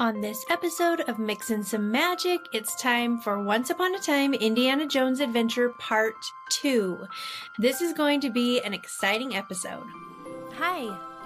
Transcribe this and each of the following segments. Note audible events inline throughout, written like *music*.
On this episode of Mixin' Some Magic, it's time for Once Upon a Time Indiana Jones Adventure Part 2. This is going to be an exciting episode. Hi,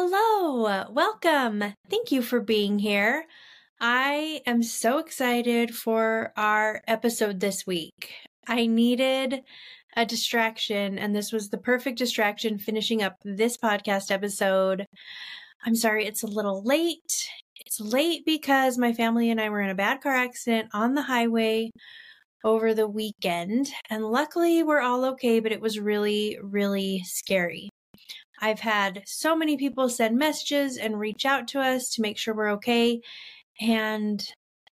Hello, welcome. Thank you for being here. I am so excited for our episode this week. I needed a distraction, and this was the perfect distraction finishing up this podcast episode. I'm sorry it's a little late. It's late because my family and I were in a bad car accident on the highway over the weekend, and luckily we're all okay, but it was really, really scary. I've had so many people send messages and reach out to us to make sure we're okay. And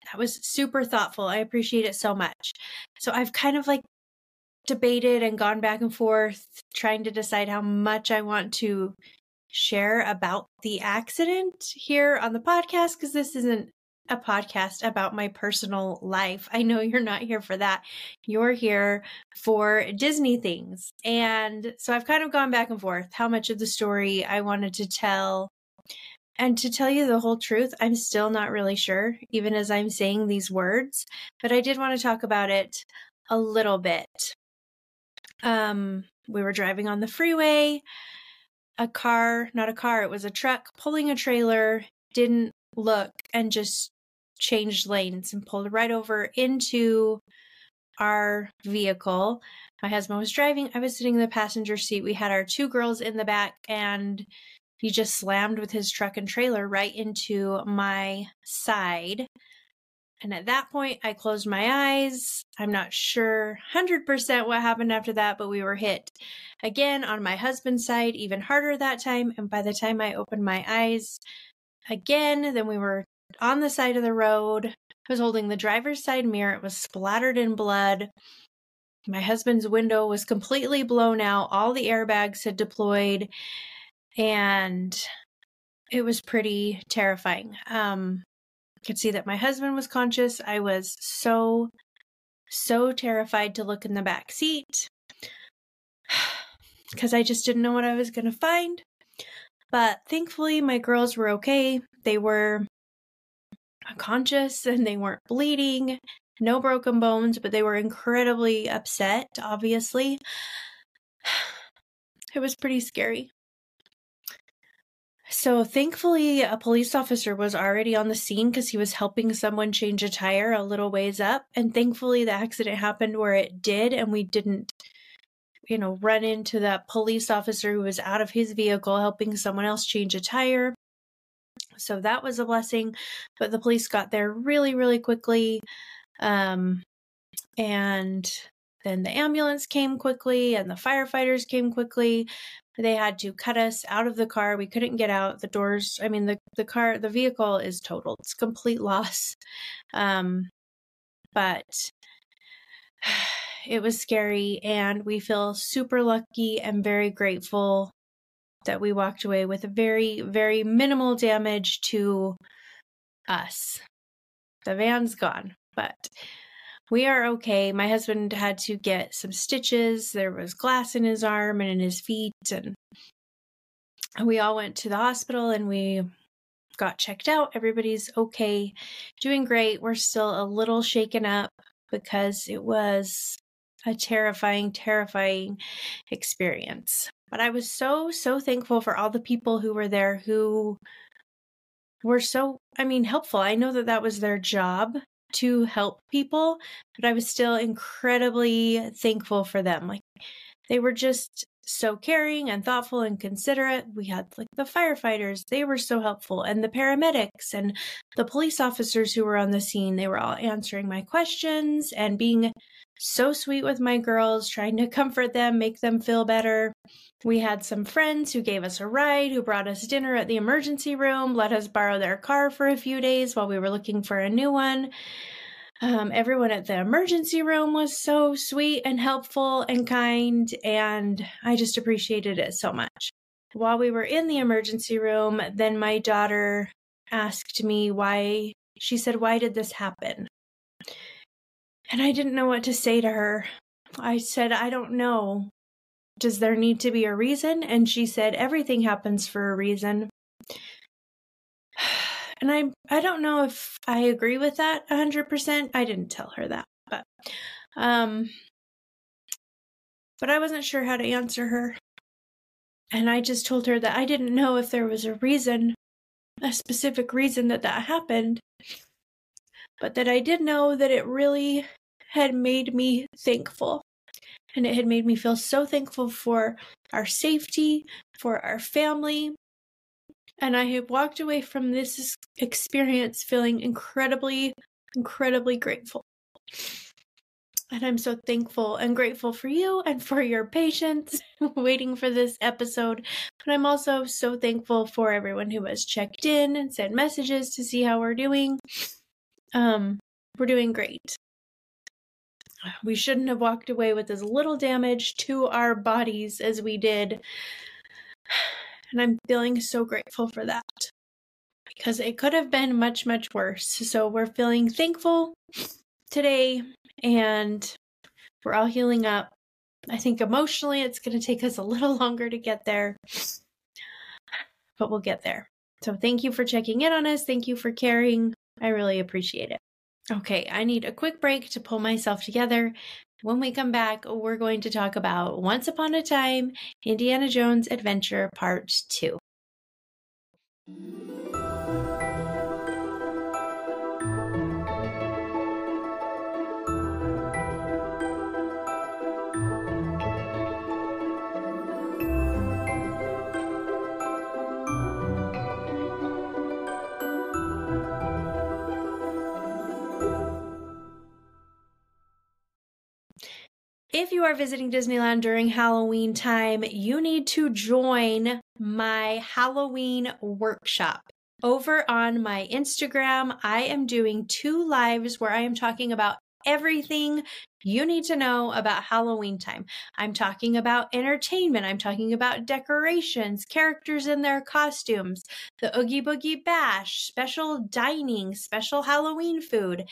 that was super thoughtful. I appreciate it so much. So I've kind of like debated and gone back and forth trying to decide how much I want to share about the accident here on the podcast because this isn't a podcast about my personal life. I know you're not here for that. You're here for Disney things. And so I've kind of gone back and forth how much of the story I wanted to tell and to tell you the whole truth, I'm still not really sure, even as I'm saying these words, but I did want to talk about it a little bit. Um, we were driving on the freeway. A car, not a car, it was a truck pulling a trailer, didn't look and just changed lanes and pulled right over into our vehicle. My husband was driving, I was sitting in the passenger seat. We had our two girls in the back, and he just slammed with his truck and trailer right into my side. And at that point, I closed my eyes. I'm not sure 100% what happened after that, but we were hit again on my husband's side, even harder that time. And by the time I opened my eyes again, then we were on the side of the road. I was holding the driver's side mirror. It was splattered in blood. My husband's window was completely blown out. All the airbags had deployed and it was pretty terrifying. Um, I could see that my husband was conscious. I was so, so terrified to look in the back seat *sighs* because I just didn't know what I was going to find. But thankfully, my girls were okay. They were conscious and they weren't bleeding, no broken bones, but they were incredibly upset, obviously. *sighs* It was pretty scary. So thankfully, a police officer was already on the scene because he was helping someone change a tire a little ways up. And thankfully, the accident happened where it did, and we didn't, you know, run into that police officer who was out of his vehicle helping someone else change a tire. So that was a blessing. But the police got there really, really quickly. Um, and then the ambulance came quickly and the firefighters came quickly they had to cut us out of the car. We couldn't get out. The doors, I mean, the, the car, the vehicle is totaled. It's complete loss. Um, but *sighs* it was scary and we feel super lucky and very grateful that we walked away with a very, very minimal damage to us. The van's gone, but we are okay. My husband had to get some stitches. There was glass in his arm and in his feet. And we all went to the hospital and we got checked out. Everybody's okay, doing great. We're still a little shaken up because it was a terrifying, terrifying experience. But I was so, so thankful for all the people who were there who were so, I mean, helpful. I know that that was their job to help people, but I was still incredibly thankful for them. Like they were just so caring and thoughtful and considerate. We had like the firefighters, they were so helpful, and the paramedics and the police officers who were on the scene. They were all answering my questions and being so sweet with my girls, trying to *laughs* comfort them, make them feel better. We had some friends who gave us a ride, who brought us dinner at the emergency room, let us borrow their car for a few days while we were looking for a new one. Um, everyone at the emergency room was so sweet and helpful and kind, and I just appreciated it so much. While we were in the emergency room, then my daughter asked me why, she said, Why did this happen? And I didn't know what to say to her. I said, I don't know. Does there need to be a reason? And she said, Everything happens for a reason. *sighs* And I I don't know if I agree with that 100%. I didn't tell her that, but um but I wasn't sure how to answer her. And I just told her that I didn't know if there was a reason, a specific reason that that happened, but that I did know that it really had made me thankful. And it had made me feel so thankful for our safety, for our family, and I have walked away from this experience feeling incredibly, incredibly grateful. And I'm so thankful and grateful for you and for your patience *laughs* waiting for this episode. But I'm also so thankful for everyone who has checked in and sent messages to see how we're doing. Um, we're doing great. We shouldn't have walked away with as little damage to our bodies as we did. And I'm feeling so grateful for that because it could have been much, much worse. So we're feeling thankful today and we're all healing up. I think emotionally it's going to take us a little longer to get there, but we'll get there. So thank you for checking in on us. Thank you for caring. I really appreciate it. Okay, I need a quick break to pull myself together. When we come back, we're going to talk about Once Upon a Time Indiana Jones Adventure Part 2. You are visiting Disneyland during Halloween time, you need to join my Halloween workshop. Over on my Instagram, I am doing two lives where I am talking about everything you need to know about Halloween time. I'm talking about entertainment, I'm talking about decorations, characters in their costumes, the Oogie Boogie Bash, special dining, special Halloween food,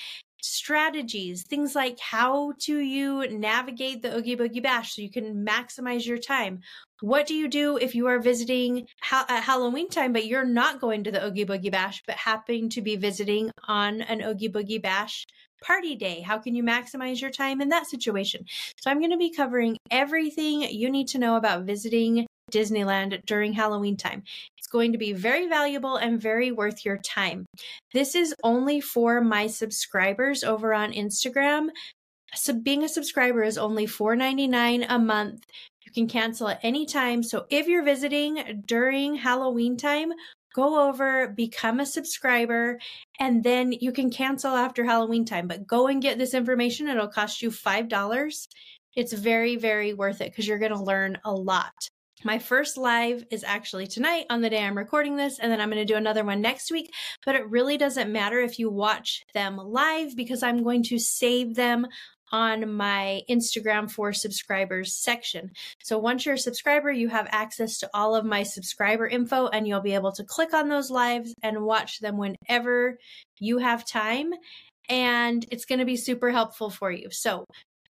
strategies, things like how do you navigate the Oogie Boogie Bash so you can maximize your time? What do you do if you are visiting ha- at Halloween time, but you're not going to the Oogie Boogie Bash, but happen to be visiting on an Oogie Boogie Bash party day? How can you maximize your time in that situation? So, I'm going to be covering everything you need to know about visiting Disneyland during Halloween time. It's going to be very valuable and very worth your time. This is only for my subscribers over on Instagram. So being a subscriber is only $4.99 a month. You can cancel at any time. So if you're visiting during Halloween time, go over, become a subscriber, and then you can cancel after Halloween time. But go and get this information. It'll cost you $5. It's very, very worth it because you're going to learn a lot. My first live is actually tonight on the day I'm recording this, and then I'm going to do another one next week. But it really doesn't matter if you watch them live because I'm going to save them on my Instagram for subscribers section. So once you're a subscriber, you have access to all of my subscriber info and you'll be able to click on those lives and watch them whenever you have time. And it's going to be super helpful for you. So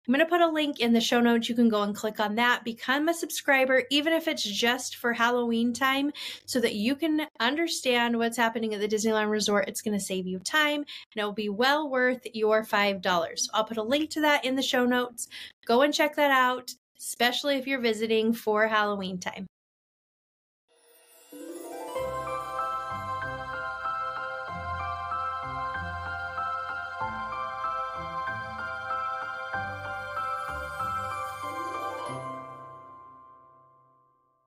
I'm going to put a link in the show notes. You can go and click on that, become a subscriber, even if it's just for Halloween time, so that you can understand what's happening at the Disneyland Resort. It's going to save you time and it will be well worth your $5. So I'll put a link to that in the show notes. Go and check that out, especially if you're visiting for Halloween time.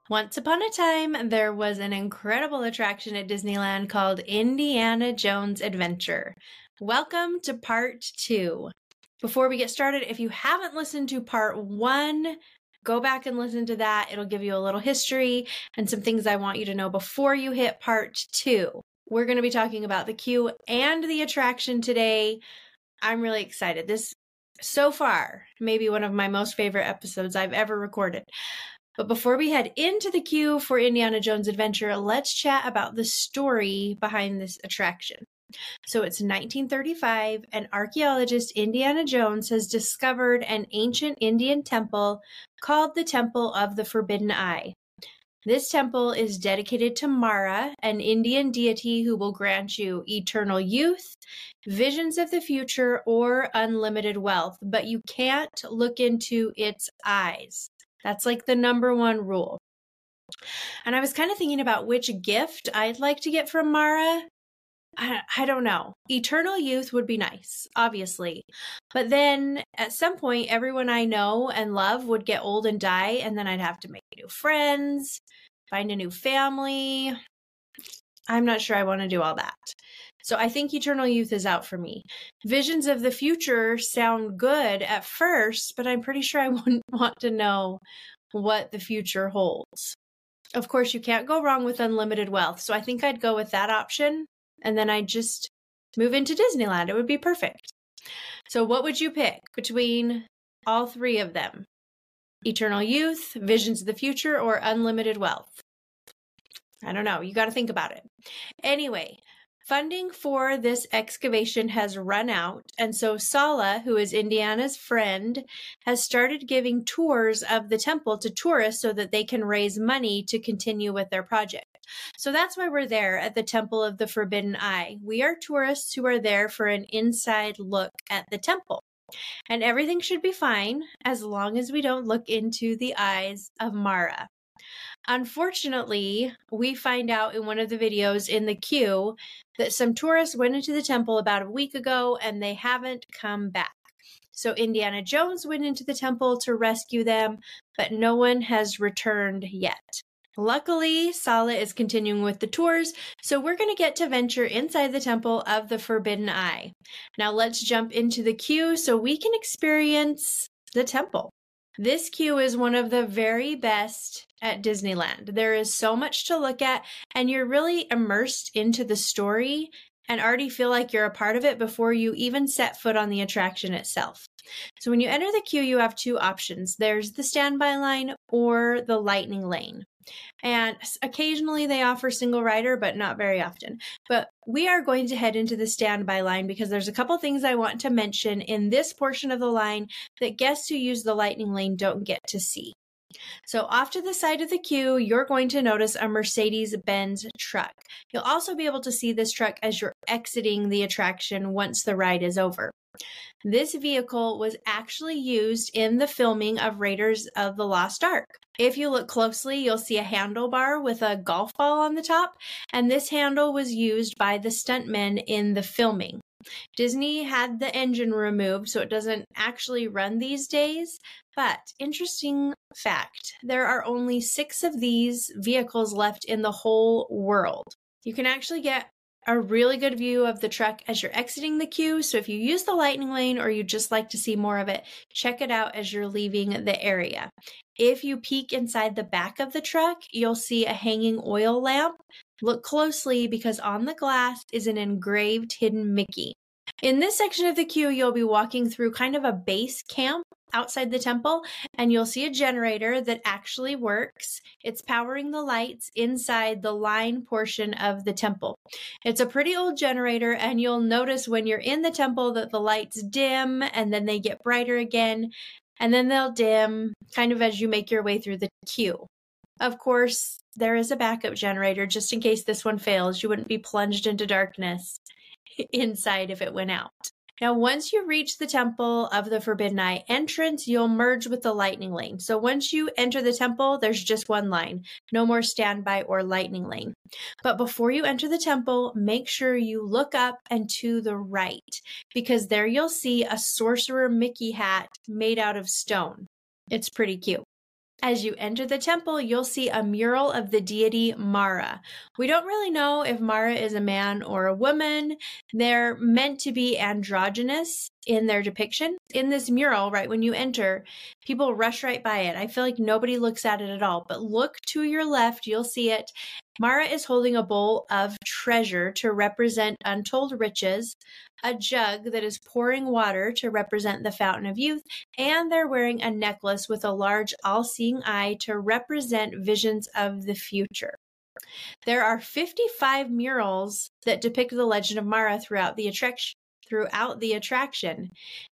Once upon a time, there was an incredible attraction at Disneyland called Indiana Jones Adventure. Welcome to part two. Before we get started, if you haven't listened to part one, go back and listen to that. It'll give you a little history and some things I want you to know before you hit part two. We're going to be talking about the queue and the attraction today. I'm really excited. This, so far, may be one of my most favorite episodes I've ever recorded. But before we head into the queue for Indiana Jones Adventure, let's chat about the story behind this attraction. So it's 1935, and archaeologist Indiana Jones has discovered an ancient Indian temple called the Temple of the Forbidden Eye. This temple is dedicated to Mara, an Indian deity who will grant you eternal youth, visions of the future, or unlimited wealth, but you can't look into its eyes. That's like the number one rule. And I was kind of thinking about which gift I'd like to get from Mara. I, I don't know. Eternal youth would be nice, obviously. But then at some point, everyone I know and love would get old and die, and then I'd have to make new friends, find a new family. I'm not sure I want to do all that. So I think eternal youth is out for me. Visions of the future sound good at first, but I'm pretty sure I *laughs* wouldn't want to know what the future holds. Of course, you can't go wrong with unlimited wealth. So I think I'd go with that option and then I'd just move into Disneyland. It would be perfect. So, what would you pick between all three of them? Eternal youth, visions of the future, or unlimited wealth? I don't know. You got to think about it. Anyway, Funding for this excavation has run out, and so Sallah, who is Indiana's friend, has started giving tours of the temple to tourists so that they can raise money to continue with their project. So that's why we're there at the Temple of the Forbidden Eye. We are tourists who are there for an inside look at the temple. And everything should be fine as long as we don't look into the eyes of Mara. Unfortunately, we find out in one of the videos in the queue that some tourists went into the temple about a week ago and they haven't come back. So Indiana Jones went into the temple to rescue them, but no one has returned yet. Luckily, Sallah is continuing with the tours, so we're going to get to venture inside the Temple of the Forbidden Eye. Now let's jump into the queue so we can experience the temple. This queue is one of the very best at Disneyland. There is so much to look at, and you're really immersed into the story and already feel like you're a part of it before you even set foot on the attraction itself. So when you enter the queue, you have two options there's the standby line or the lightning lane. And occasionally they offer single rider, but not very often. But we are going to head into the standby line because there's a couple things I want to mention in this portion of the line that guests who use the lightning lane don't get to see. So, off to the side of the queue, you're going to notice a Mercedes Benz truck. You'll also be able to see this truck as you're exiting the attraction once the ride is over. This vehicle was actually used in the filming of Raiders of the Lost Ark. If you look closely, you'll see a handlebar with a golf ball on the top, and this handle was used by the stuntmen in the filming. Disney had the engine removed, so it doesn't actually run these days. But interesting fact there are only six of these vehicles left in the whole world. You can actually get a really good view of the truck as you're exiting the queue. So if you use the lightning lane or you just like to see more of it, check it out as you're leaving the area. If you peek inside the back of the truck, you'll see a hanging oil lamp. Look closely because on the glass is an engraved hidden Mickey. In this section of the queue, you'll be walking through kind of a base camp outside the temple and you'll see a generator that actually works. It's powering the lights inside the line portion of the temple. It's a pretty old generator and you'll notice when you're in the temple that the lights dim and then they get brighter again and then they'll dim kind of as you make your way through the queue. Of course, there is a backup generator just in case this one fails. You wouldn't be plunged into darkness *laughs* inside if it went out. Now, once you reach the Temple of the Forbidden Eye entrance, you'll merge with the lightning lane. So once you enter the temple, there's just one line, no more standby or lightning lane. But before you enter the temple, make sure you look up and to the right, because there you'll see a sorcerer Mickey hat made out of stone. It's pretty cute. As you enter the temple, you'll see a mural of the deity Mara. We don't really know if Mara is a man or a woman. They're meant to be androgynous in their depiction. In this mural, right when you enter, people rush right by it. I feel like nobody looks at it at all. But look to your left, you'll see it. Mara is holding a bowl of treasure to represent untold riches, a jug that is pouring water to represent the fountain of youth, and they're wearing a necklace with a large all seeing eye to represent visions of the future. There are 55 murals that depict the legend of Mara throughout the attraction. Throughout the attraction.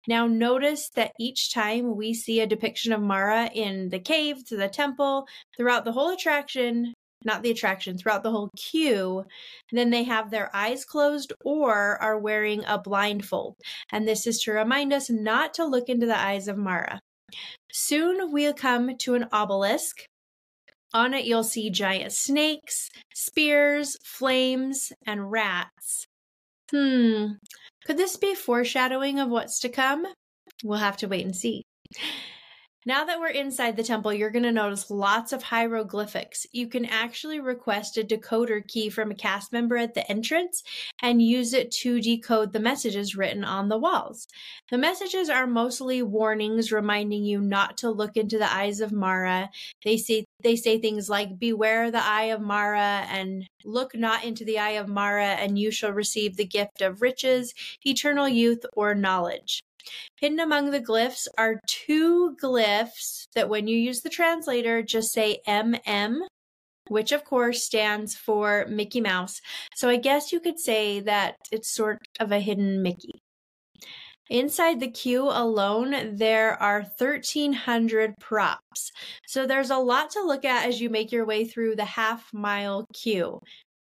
Now, notice that each time we see a depiction of Mara in the cave, to the temple, throughout the whole attraction, not the attraction, throughout the whole queue, then they have their eyes closed or are wearing a blindfold. And this is to remind us not to look into the eyes of Mara. Soon we'll come to an obelisk. On it, you'll see giant snakes, spears, flames, and rats. Hmm, could this be foreshadowing of what's to come? We'll have to wait and see. Now that we're inside the temple, you're going to notice lots of hieroglyphics. You can actually request a decoder key from a cast member at the entrance and use it to decode the messages written on the walls. The messages are mostly warnings reminding you not to look into the eyes of Mara. They say they say things like beware the eye of Mara and look not into the eye of Mara and you shall receive the gift of riches, eternal youth or knowledge. Hidden among the glyphs are two glyphs that, when you use the translator, just say MM, which of course stands for Mickey Mouse. So I guess you could say that it's sort of a hidden Mickey. Inside the queue alone, there are 1,300 props. So there's a lot to look at as you make your way through the half mile queue.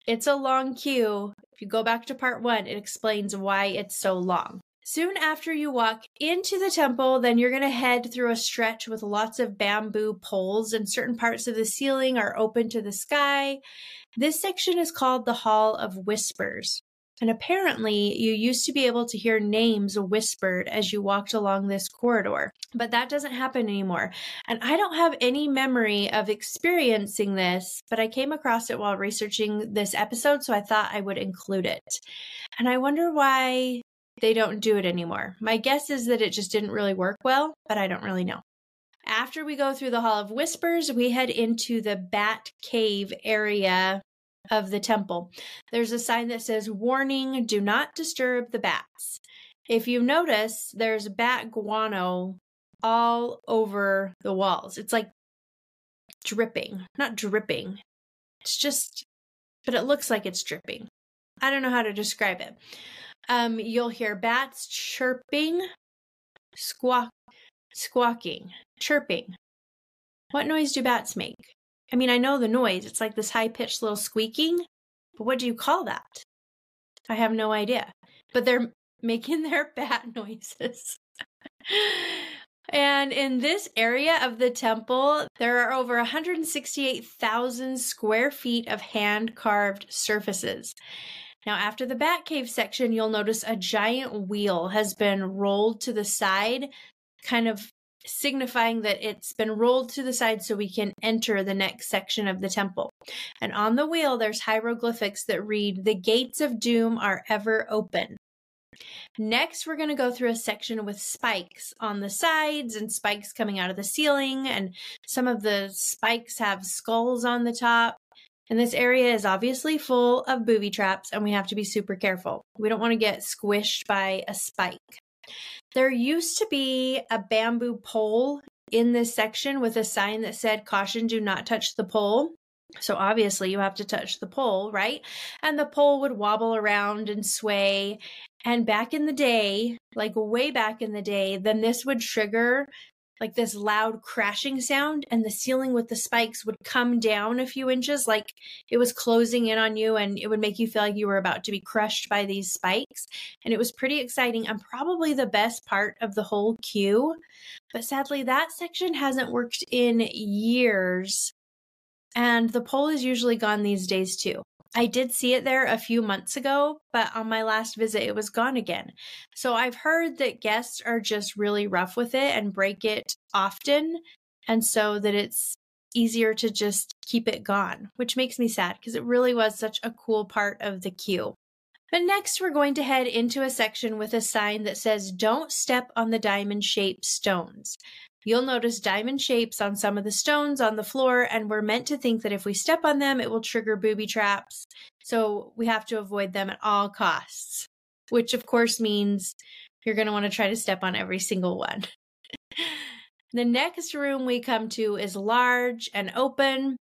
It's a long queue. If you go back to part one, it explains why it's so long. Soon after you walk into the temple, then you're going to head through a stretch with lots of bamboo poles, and certain parts of the ceiling are open to the sky. This section is called the Hall of Whispers. And apparently, you used to be able to hear names whispered as you walked along this corridor, but that doesn't happen anymore. And I don't have any memory of experiencing this, but I came across it while researching this episode, so I thought I would include it. And I wonder why they don't do it anymore. My guess is that it just didn't really work well, but I don't really know. After we go through the Hall of Whispers, we head into the Bat Cave area of the temple. There's a sign that says, Warning, do not disturb the bats. If you notice, there's bat guano all over the walls. It's like dripping, not dripping. It's just, but it looks like it's dripping. I don't know how to describe it. Um, you'll hear bats chirping, squawk, squawking, chirping. What noise do bats make? I mean, I know the noise. It's like this high pitched little squeaking, but what do you call that? I have no idea. But they're making *laughs* their bat noises. and in this area of the temple, there are over 168,000 square feet of hand carved surfaces. Now, after the Batcave section, you'll notice a giant wheel has been rolled to the side, kind of signifying that it's been rolled to the side so we can enter the next section of the temple. And on the wheel, there's hieroglyphics that read, The gates of doom are ever open. Next, we're going to go through a section with spikes on the sides and spikes coming out of the ceiling, and some of the spikes have skulls on the top. And this area is obviously full of booby traps, and we have to be super careful. We don't want to get squished by a spike. There used to be a bamboo pole in this section with a sign that said, Caution, do not touch the pole. So obviously, you have to touch the pole, right? And the pole would wobble around and sway. And back in the day, like way back in the day, then this would trigger like this loud crashing sound and the ceiling with the spikes would come down a few inches like it was closing in on you and it would make you feel like you were about to be crushed by these spikes. And it was pretty exciting and probably the best part of the whole queue. But sadly that section hasn't worked in years. And the pole is usually gone these days too I did see it there a few months ago, but on my last visit, it was gone again. So I've heard that guests are just really rough with it and break it often. And so that it's easier to just keep it gone, which makes me sad because it really was such a cool part of the queue. But next, we're going to head into a section with a sign that says, Don't step on the diamond shaped stones. You'll notice diamond shapes on some of the stones on the floor, and we're meant to think that if we step on them, it will trigger booby traps. So we have to avoid them at all costs, which of course means you're going to want to try to step on every single one. *laughs* the next room we come to is large and open.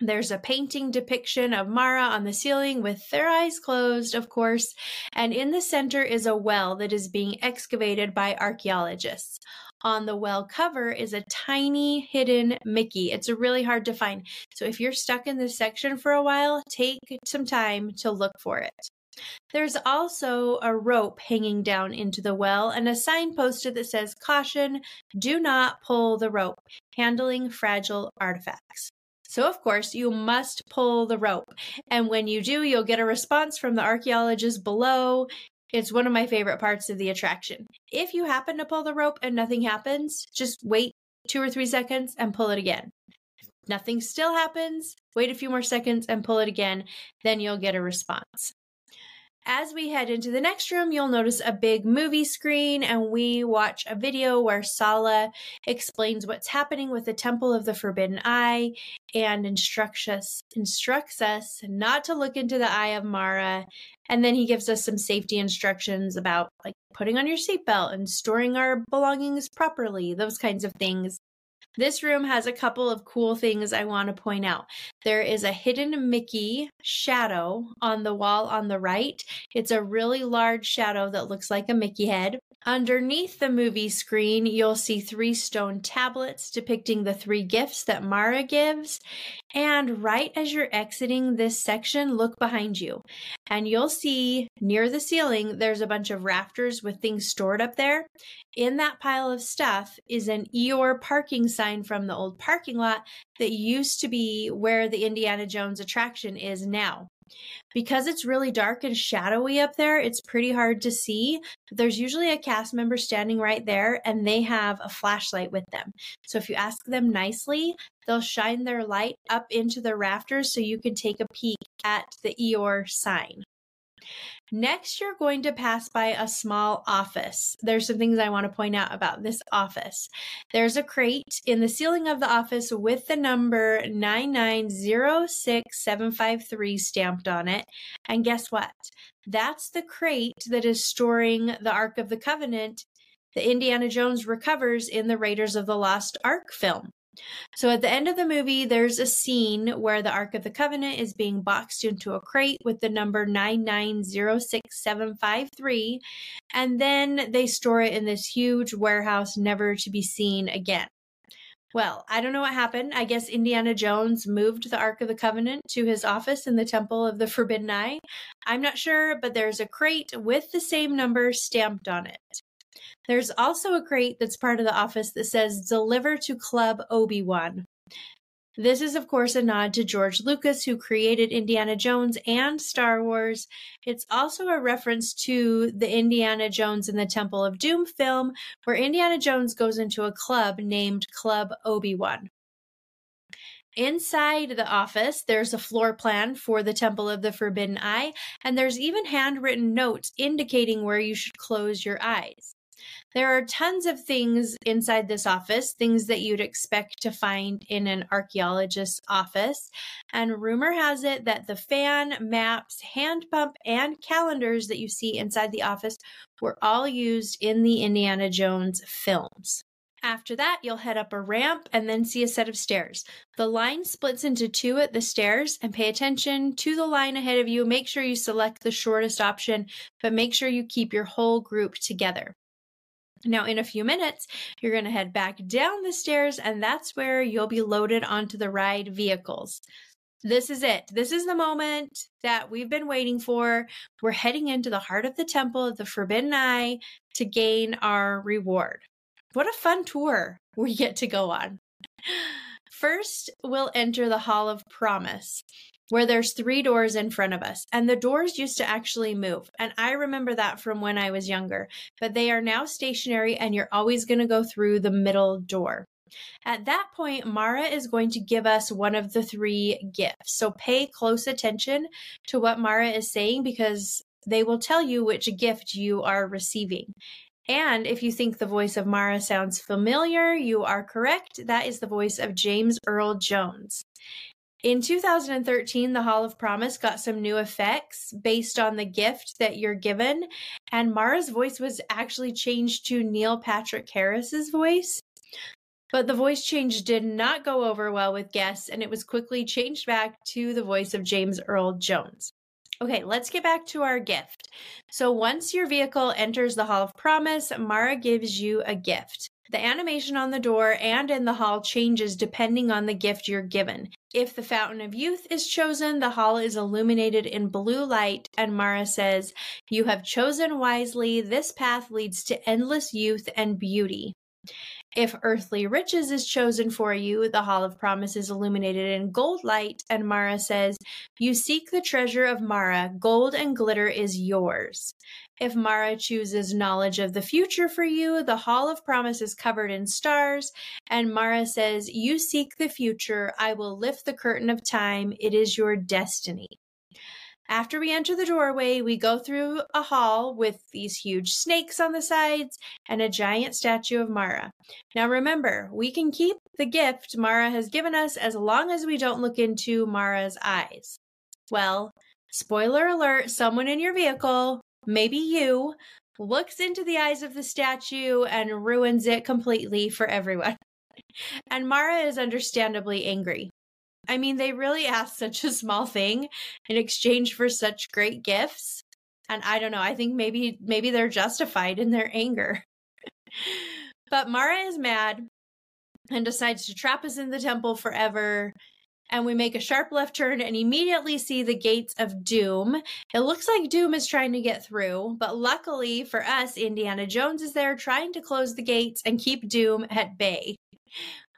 There's a painting depiction of Mara on the ceiling with their eyes closed, of course, and in the center is a well that is being excavated by archaeologists. On the well cover is a tiny hidden Mickey. It's really hard to find. So if you're stuck in this section for a while, take some time to look for it. There's also a rope hanging down into the well and a sign posted that says, Caution, do not pull the rope, handling fragile artifacts. So, of course, you must pull the rope. And when you do, you'll get a response from the archaeologists below. It's one of my favorite parts of the attraction. If you happen to pull the rope and nothing happens, just wait two or three seconds and pull it again. Nothing still happens, wait a few more seconds and pull it again, then you'll get a response. As we head into the next room, you'll notice a big movie screen, and we watch a video where Sallah explains what's happening with the Temple of the Forbidden Eye and instructs us, instructs us not to look into the eye of Mara. And then he gives us some safety instructions about like putting on your seatbelt and storing our belongings properly, those kinds of things. This room has a couple of cool things I want to point out. There is a hidden Mickey shadow on the wall on the right. It's a really large shadow that looks like a Mickey head. Underneath the movie screen, you'll see three stone tablets depicting the three gifts that Mara gives. And right as you're exiting this section, look behind you. And you'll see near the ceiling, there's a bunch of rafters with things stored up there. In that pile of stuff is an Eeyore parking sign from the old parking lot that used to be where the Indiana Jones attraction is now. Because it's really dark and shadowy up there, it's pretty hard to see. There's usually a cast member standing right there and they have a flashlight with them. So if you ask them nicely, they'll shine their light up into the rafters so you can take a peek at the Eeyore sign. Next, you're going to pass by a small office. There's some things I want to point out about this office. There's a crate in the ceiling of the office with the number 9906753 stamped on it. And guess what? That's the crate that is storing the Ark of the Covenant that Indiana Jones recovers in the Raiders of the Lost Ark film. So at the end of the movie, there's a scene where the Ark of the Covenant is being boxed into a crate with the number 9906753, and then they store it in this huge warehouse never to be seen again. Well, I don't know what happened. I guess Indiana Jones moved the Ark of the Covenant to his office in the Temple of the Forbidden Eye. I'm not sure, but there's a crate with the same number stamped on it. There's also a crate that's part of the office that says Deliver to Club Obi Wan. This is, of course, a nod to George Lucas, who created Indiana Jones and Star Wars. It's also a reference to the Indiana Jones and the Temple of Doom film, where Indiana Jones goes into a club named Club Obi Wan. Inside the office, there's a floor plan for the Temple of the Forbidden Eye, and there's even handwritten notes indicating where you should close your eyes. There are tons of things inside this office, things that you'd expect to find in an archaeologist's office. And rumor has it that the fan, maps, hand pump, and calendars that you see inside the office were all used in the Indiana Jones films. After that, you'll head up a ramp and then see a set of stairs. The line splits into two at the stairs and pay attention to the line ahead of you. Make sure you select the shortest option, but make sure you keep your whole group together. Now, in a few minutes, you're going to head back down the stairs, and that's where you'll be loaded onto the ride vehicles. This is it. This is the moment that we've been waiting for. We're heading into the heart of the temple of the Forbidden Eye to gain our reward. What a fun tour *laughs* we get to go on. First, we'll enter the Hall of Promise where there's three doors in front of us and the doors used to actually move and i remember that from when i was younger but they are now stationary and you're always going to go through the middle door At that point, Mara is going to give us one of the three gifts. So pay close attention to what Mara is saying because they will tell you which gift you are receiving. And if you think the voice of Mara sounds familiar, you are correct. That is the voice of James Earl Jones. In 2013, the Hall of Promise got some new effects based on the gift that you're given, and Mara's voice was actually changed to Neil Patrick Harris's voice. But the voice change did not go over well with guests, and it was quickly changed back to the voice of James Earl Jones. Okay, let's get back to our gift. So, once your vehicle enters the Hall of Promise, Mara gives you a gift. The animation on the door and in the hall changes depending on the gift you're given. If the Fountain of Youth is chosen, the hall is illuminated in blue light, and Mara says, You have chosen wisely. This path leads to endless youth and beauty. If earthly riches is chosen for you, the Hall of Promise is illuminated in gold light, and Mara says, You seek the treasure of Mara, gold and glitter is yours. If Mara chooses knowledge of the future for you, the Hall of Promise is covered in stars, and Mara says, You seek the future, I will lift the curtain of time, it is your destiny. After we enter the doorway, we go through a hall with these huge snakes on the sides and a giant statue of Mara. Now remember, we can keep the gift Mara has given us as long as we don't look into Mara's eyes. Well, spoiler alert, someone in your vehicle, maybe you, looks into the eyes of the statue and ruins it completely for everyone. *laughs* And Mara is understandably angry. I mean, they really asked such a small thing in exchange for such great gifts. And I don't know, I think maybe maybe they're justified in their anger. *laughs* but Mara is mad and decides to trap us in the temple forever. And we make a sharp left turn and immediately see the gates of Doom. It looks like Doom is trying to get through, but luckily for us, Indiana Jones is there trying to close the gates and keep Doom at bay.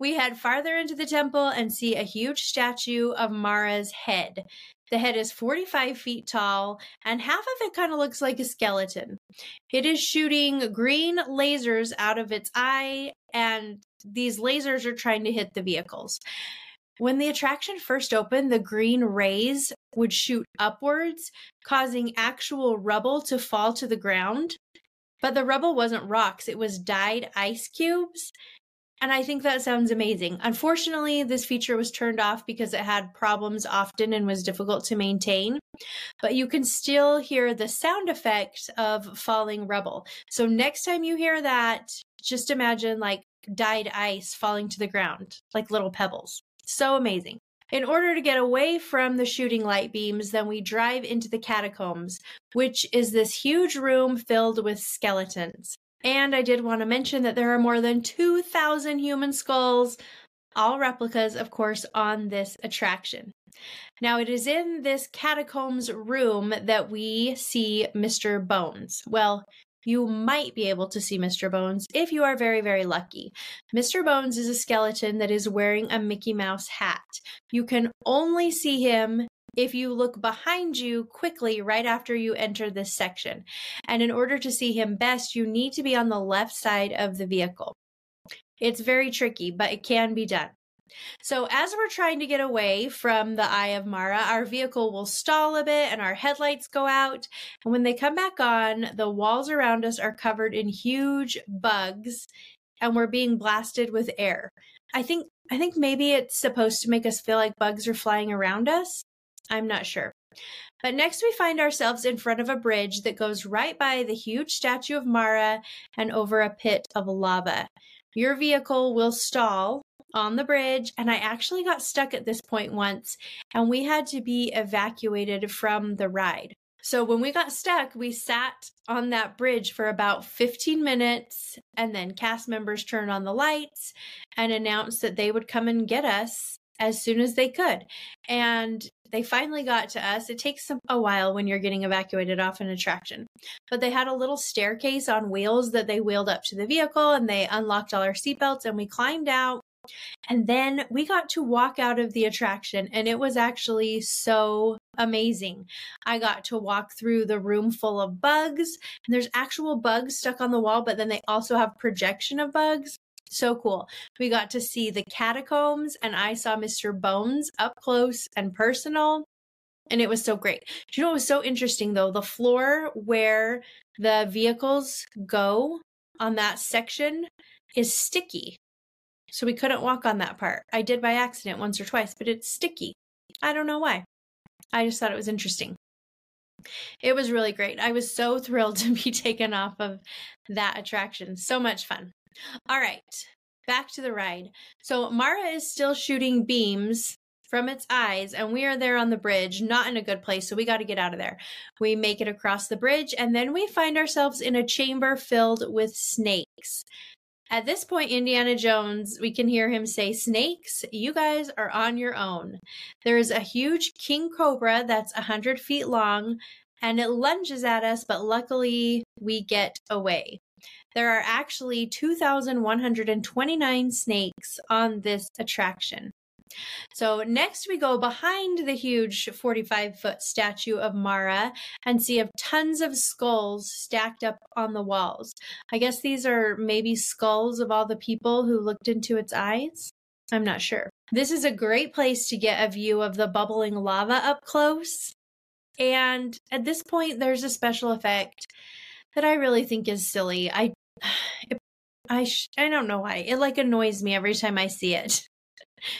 We head farther into the temple and see a huge statue of Mara's head. The head is 45 feet tall, and half of it kind of looks like a skeleton. It is shooting green lasers out of its eye, and these lasers are trying to hit the vehicles. When the attraction first opened, the green rays would shoot upwards, causing actual rubble to fall to the ground. But the rubble wasn't rocks, it was dyed ice cubes. And I think that sounds amazing. Unfortunately, this feature was turned off because it had problems often and was difficult to maintain. But you can still hear the sound effect of falling rubble. So next time you hear that, just imagine like dyed ice falling to the ground, like little pebbles. So amazing. In order to get away from the shooting light beams, then we drive into the catacombs, which is this huge room filled with skeletons. And I did want to mention that there are more than 2,000 human skulls, all replicas, of course, on this attraction. Now, it is in this catacombs room that we see Mr. Bones. Well, you might be able to see Mr. Bones if you are very, very lucky. Mr. Bones is a skeleton that is wearing a Mickey Mouse hat. You can only see him if you look behind you quickly right after you enter this section. And in order to see him best, you need to be on the left side of the vehicle. It's very tricky, but it can be done. So, as we're trying to get away from the Eye of Mara, our vehicle will stall a bit and our headlights go out. And when they come back on, the walls around us are covered in huge bugs and we're being blasted with air. I think I think maybe it's supposed to make us feel like bugs are flying around us. I'm not sure. But next, we find ourselves in front of a bridge that goes right by the huge statue of Mara and over a pit of lava. Your vehicle will stall on the bridge, and I actually got stuck at this point once, and we had to be evacuated from the ride. So when we got stuck, we sat on that bridge for about 15 minutes, and then cast members turned on the lights and announced that they would come and get us as soon as they could. And they finally got to us. It takes a while when you're getting evacuated off an attraction. But they had a little staircase on wheels that they wheeled up to the vehicle and they unlocked all our seatbelts and we climbed out. And then we got to walk out of the attraction and it was actually so amazing. I got to walk through the room full of bugs and there's actual bugs stuck on the wall, but then they also have projection of bugs. So cool. We got to see the catacombs, and I saw Mr. Bones up close and personal. And it was so great. Do you know what was so interesting though? The floor where the vehicles go on that section is sticky. So we couldn't walk on that part. I did by accident once or twice, but it's sticky. I don't know why. I just thought it was interesting. It was really great. I was so *laughs* thrilled to be taken off of that attraction. So much fun. All right, back to the ride. So Mara is still shooting beams from its eyes, and we are there on the bridge, not in a good place, so we got to get out of there. We make it across the bridge, and then we find ourselves in a chamber filled with snakes. At this point, Indiana Jones, we can hear him say, Snakes, you guys are on your own. There is a huge king cobra that's 100 feet long, and it lunges at us, but luckily we get away. There are actually 2,129 snakes on this attraction. So next we go behind the huge 45 foot statue of Mara and see of tons of skulls stacked up on the walls. I guess these are maybe skulls of all the people who looked into its eyes. I'm not sure. This is a great place to get a view of the bubbling lava up close. And at this point, there's a special effect that I really think is silly. I, *sighs* it, I, I don't know why. It like annoys me every time I see it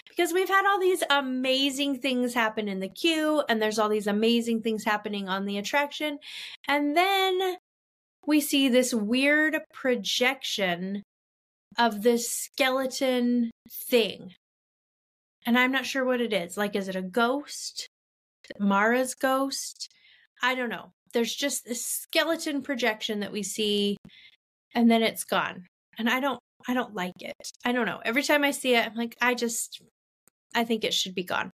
because we've had all these amazing things happen in the queue and there's all these amazing things happening on the attraction and then we see this weird projection of this skeleton thing. And i'm not sure what it is. Like is it a ghost? Mara's ghost? I don't know. There's just this skeleton projection that we see and then it's gone. And i don't I don't like it. I don't know. Every time I see it, I'm like, I just, I think it should be gone.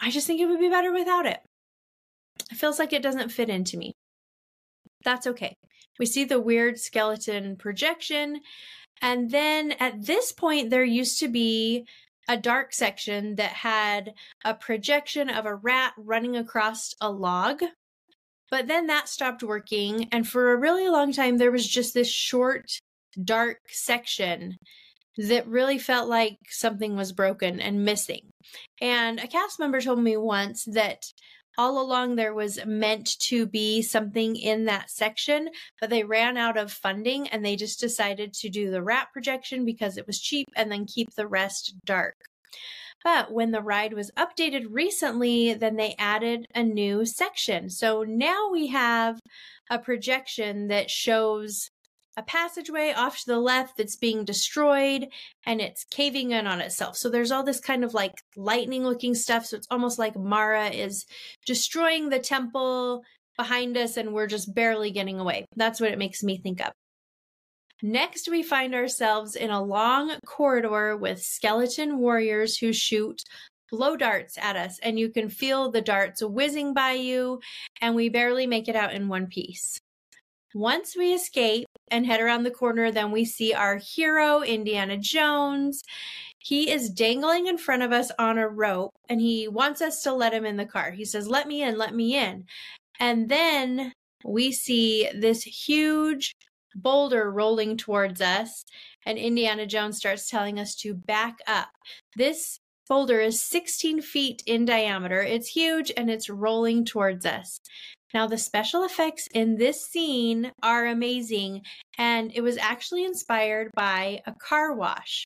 I just think it would be better without it. It feels like it doesn't fit into me. That's okay. We see the weird skeleton projection. And then at this point, there used to be a dark section that had a projection of a rat running across a log. But then that stopped working. And for a really long time, there was just this short dark section that really felt like something was broken and missing. And a cast member told me once that all along there was meant to be something in that section, but they ran out of funding and they just decided to do the rat projection because it was cheap and then keep the rest dark. But when the ride was updated recently, then they added a new section. So now we have a projection that shows a passageway off to the left that's being destroyed and it's caving in on itself. So there's all this kind of like lightning looking stuff. So it's almost like Mara is destroying the temple behind us and we're just barely getting away. That's what it makes me think of. Next, we find ourselves in a long corridor with skeleton warriors who shoot blow darts at us, and you can feel the darts whizzing by you, and we barely make it out in one piece. Once we escape and head around the corner, then we see our hero, Indiana Jones. He is dangling in front of us on a rope and he wants us to let him in the car. He says, Let me in, let me in. And then we see this huge boulder rolling towards us, and Indiana Jones starts telling us to back up. This boulder is 16 feet in diameter. It's huge and it's rolling towards us. Now, the special effects in this scene are amazing, and it was actually inspired by a car wash.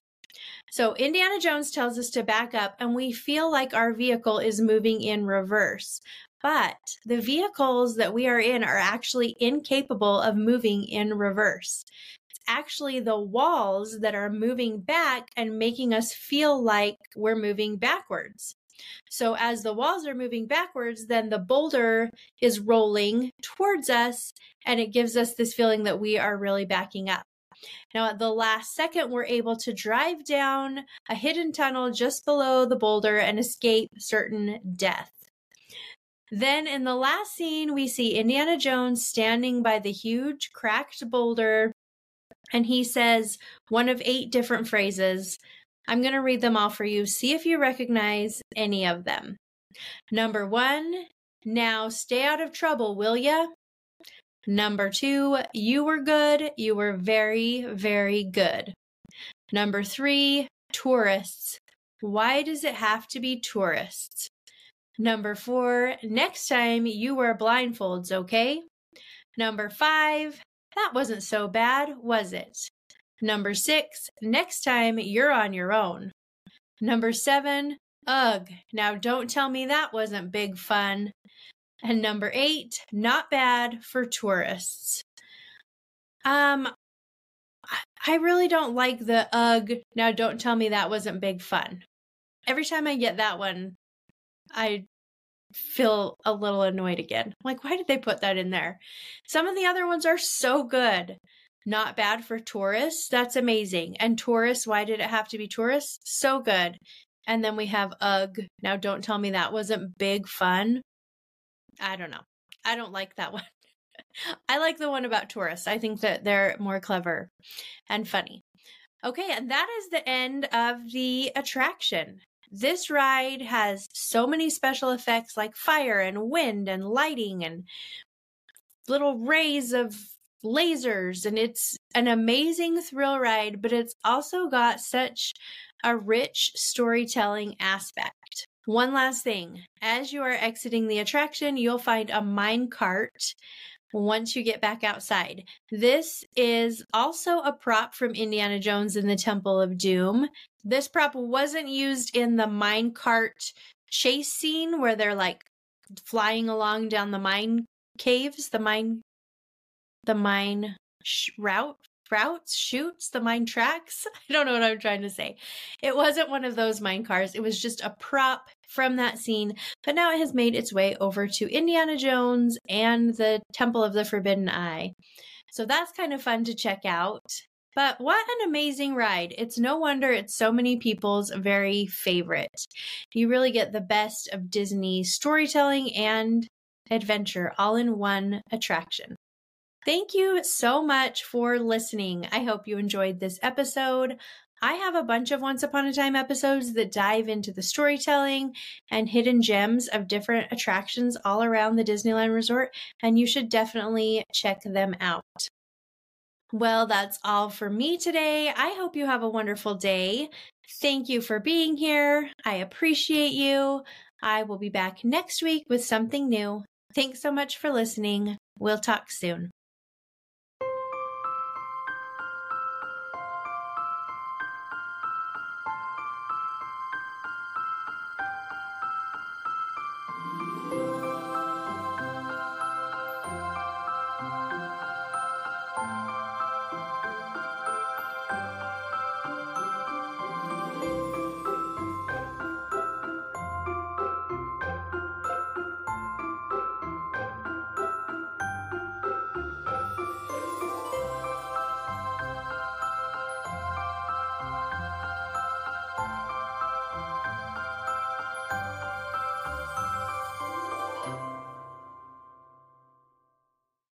So, Indiana Jones tells us to back up, and we feel like our vehicle is moving in reverse. But the vehicles that we are in are actually incapable of moving in reverse. It's actually the walls that are moving back and making us feel like we're moving backwards. So as the walls are moving backwards, then the boulder is rolling towards us and it gives us this feeling that we are really backing up. Now, at the last second, we're able to drive down a hidden tunnel just below the boulder and escape certain death. Then, in the last scene, we see Indiana Jones standing by the huge cracked boulder, and he says one of eight different phrases I'm going to read them all for you. See if you recognize any of them. Number one, now stay out of trouble, will ya? Number two, you were good. You were very, very good. Number three, tourists. Why does it have to be tourists? Number four, next time you wear blindfolds, okay? Number five, that wasn't so bad, was it? Number six, next time you're on your own. Number seven, ugh, now don't tell me that wasn't big fun. And number eight, not bad for tourists. Um, I really don't like the ugh, now don't tell me that wasn't big fun. Every time I get that one, I feel a little annoyed again. Like, why did they put that in there? Some of the other ones are so good. Not bad for tourists. That's amazing. And tourists, why did it have to be tourists? So good. And then we have ugh. Now, don't tell me that wasn't big fun. I don't know. I don't like that *laughs* one. I like the one about tourists. I think that they're more clever and funny. Okay, and that is the end of the attraction. This ride has so many special effects like fire and wind and lighting and little rays of lasers and it's an amazing thrill ride, but it's also got such a rich storytelling aspect. One last thing as you are exiting the attraction, you'll find a mine cart once you get back outside. This is also a prop from Indiana Jones in the Temple of Doom. This prop wasn't used in the mine cart chase scene where they're like flying along down the mine caves, the mine the mine sh- route routes, chutes, the mine tracks. *laughs* I don't know what I'm trying to say. It wasn't one of those mine cars. It was just a prop from that scene, but now it has made its way over to Indiana Jones and the Temple of the Forbidden Eye. So that's kind of fun to check out. But what an amazing ride. It's no wonder it's so many people's very favorite. You really get the best of Disney storytelling and adventure all in one attraction. Thank you so much for listening. I hope you enjoyed this episode. I have a bunch of Once Upon a Time episodes that dive into the storytelling and hidden gems of different attractions all around the Disneyland Resort, and you should definitely check them out. Well, that's all for me today. I hope you have a wonderful day. Thank you for being here. I appreciate you. I will be back next week with something new. Thanks so much for listening. We'll talk soon.